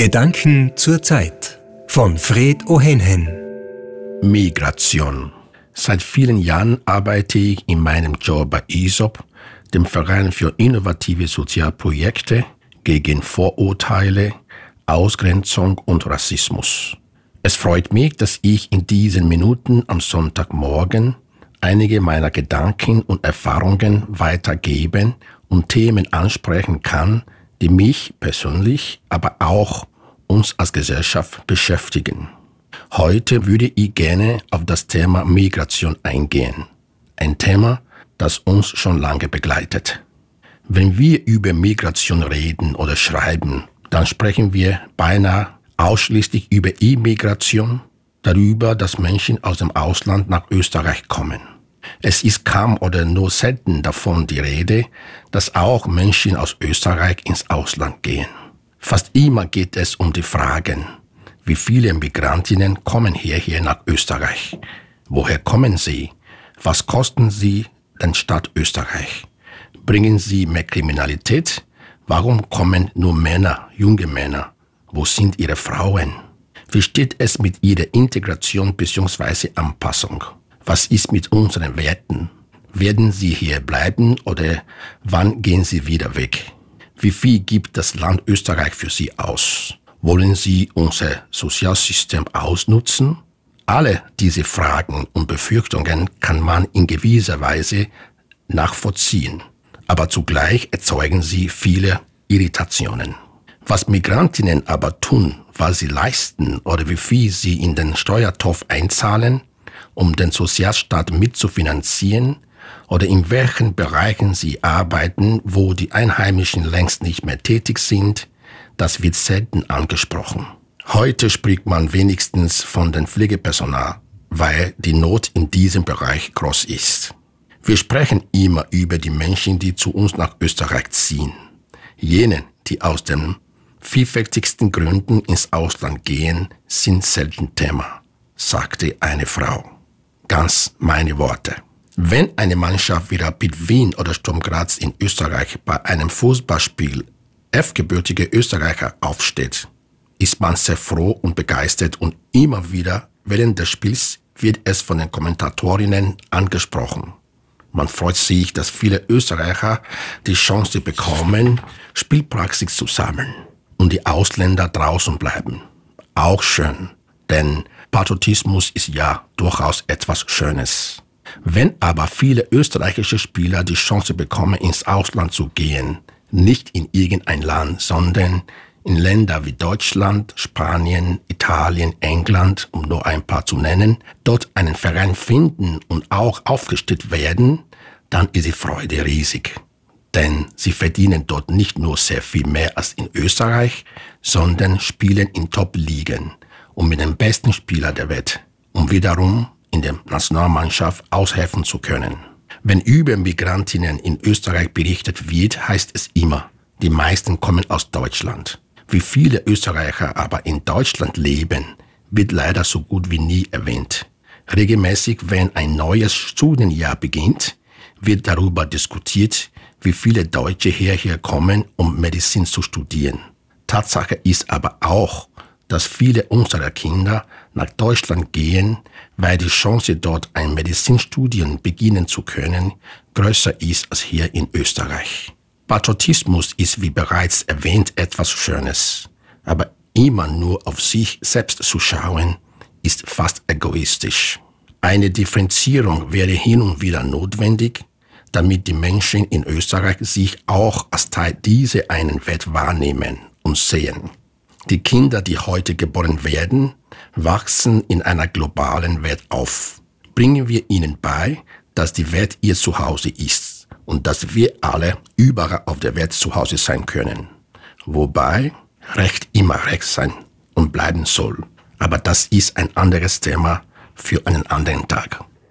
Gedanken zur Zeit von Fred Ohenhen. Migration. Seit vielen Jahren arbeite ich in meinem Job bei ISOP, dem Verein für innovative Sozialprojekte gegen Vorurteile, Ausgrenzung und Rassismus. Es freut mich, dass ich in diesen Minuten am Sonntagmorgen einige meiner Gedanken und Erfahrungen weitergeben und Themen ansprechen kann, die mich persönlich, aber auch uns als Gesellschaft beschäftigen. Heute würde ich gerne auf das Thema Migration eingehen. Ein Thema, das uns schon lange begleitet. Wenn wir über Migration reden oder schreiben, dann sprechen wir beinahe ausschließlich über Immigration, darüber, dass Menschen aus dem Ausland nach Österreich kommen. Es ist kaum oder nur selten davon die Rede, dass auch Menschen aus Österreich ins Ausland gehen. Fast immer geht es um die Fragen, wie viele Migrantinnen kommen hierher nach Österreich? Woher kommen sie? Was kosten sie den Staat Österreich? Bringen sie mehr Kriminalität? Warum kommen nur Männer, junge Männer? Wo sind ihre Frauen? Wie steht es mit ihrer Integration bzw. Anpassung? Was ist mit unseren Werten? Werden sie hier bleiben oder wann gehen sie wieder weg? Wie viel gibt das Land Österreich für sie aus? Wollen sie unser Sozialsystem ausnutzen? Alle diese Fragen und Befürchtungen kann man in gewisser Weise nachvollziehen, aber zugleich erzeugen sie viele Irritationen. Was Migrantinnen aber tun, was sie leisten oder wie viel sie in den Steuertopf einzahlen, um den Sozialstaat mitzufinanzieren oder in welchen Bereichen sie arbeiten, wo die Einheimischen längst nicht mehr tätig sind, das wird selten angesprochen. Heute spricht man wenigstens von dem Pflegepersonal, weil die Not in diesem Bereich groß ist. Wir sprechen immer über die Menschen, die zu uns nach Österreich ziehen. Jene, die aus den vielfältigsten Gründen ins Ausland gehen, sind selten Thema, sagte eine Frau ganz meine Worte. Wenn eine Mannschaft wie Rapid Wien oder Sturm Graz in Österreich bei einem Fußballspiel F-gebürtige Österreicher aufsteht, ist man sehr froh und begeistert und immer wieder während des Spiels wird es von den Kommentatorinnen angesprochen. Man freut sich, dass viele Österreicher die Chance bekommen, Spielpraxis zu sammeln und die Ausländer draußen bleiben. Auch schön, denn Patriotismus ist ja durchaus etwas Schönes. Wenn aber viele österreichische Spieler die Chance bekommen, ins Ausland zu gehen, nicht in irgendein Land, sondern in Länder wie Deutschland, Spanien, Italien, England, um nur ein paar zu nennen, dort einen Verein finden und auch aufgestellt werden, dann ist die Freude riesig. Denn sie verdienen dort nicht nur sehr viel mehr als in Österreich, sondern spielen in Top-Ligen und mit dem besten Spieler der Welt, um wiederum in der Nationalmannschaft aushelfen zu können. Wenn über Migrantinnen in Österreich berichtet wird, heißt es immer, die meisten kommen aus Deutschland. Wie viele Österreicher aber in Deutschland leben, wird leider so gut wie nie erwähnt. Regelmäßig, wenn ein neues Studienjahr beginnt, wird darüber diskutiert, wie viele Deutsche hierher kommen, um Medizin zu studieren. Tatsache ist aber auch, dass viele unserer Kinder nach Deutschland gehen, weil die Chance dort ein Medizinstudium beginnen zu können größer ist als hier in Österreich. Patriotismus ist wie bereits erwähnt etwas Schönes, aber immer nur auf sich selbst zu schauen, ist fast egoistisch. Eine Differenzierung wäre hin und wieder notwendig, damit die Menschen in Österreich sich auch als Teil dieser einen Welt wahrnehmen und sehen. Die Kinder, die heute geboren werden, wachsen in einer globalen Welt auf. Bringen wir ihnen bei, dass die Welt ihr Zuhause ist und dass wir alle überall auf der Welt zu Hause sein können. Wobei Recht immer Recht sein und bleiben soll. Aber das ist ein anderes Thema für einen anderen Tag.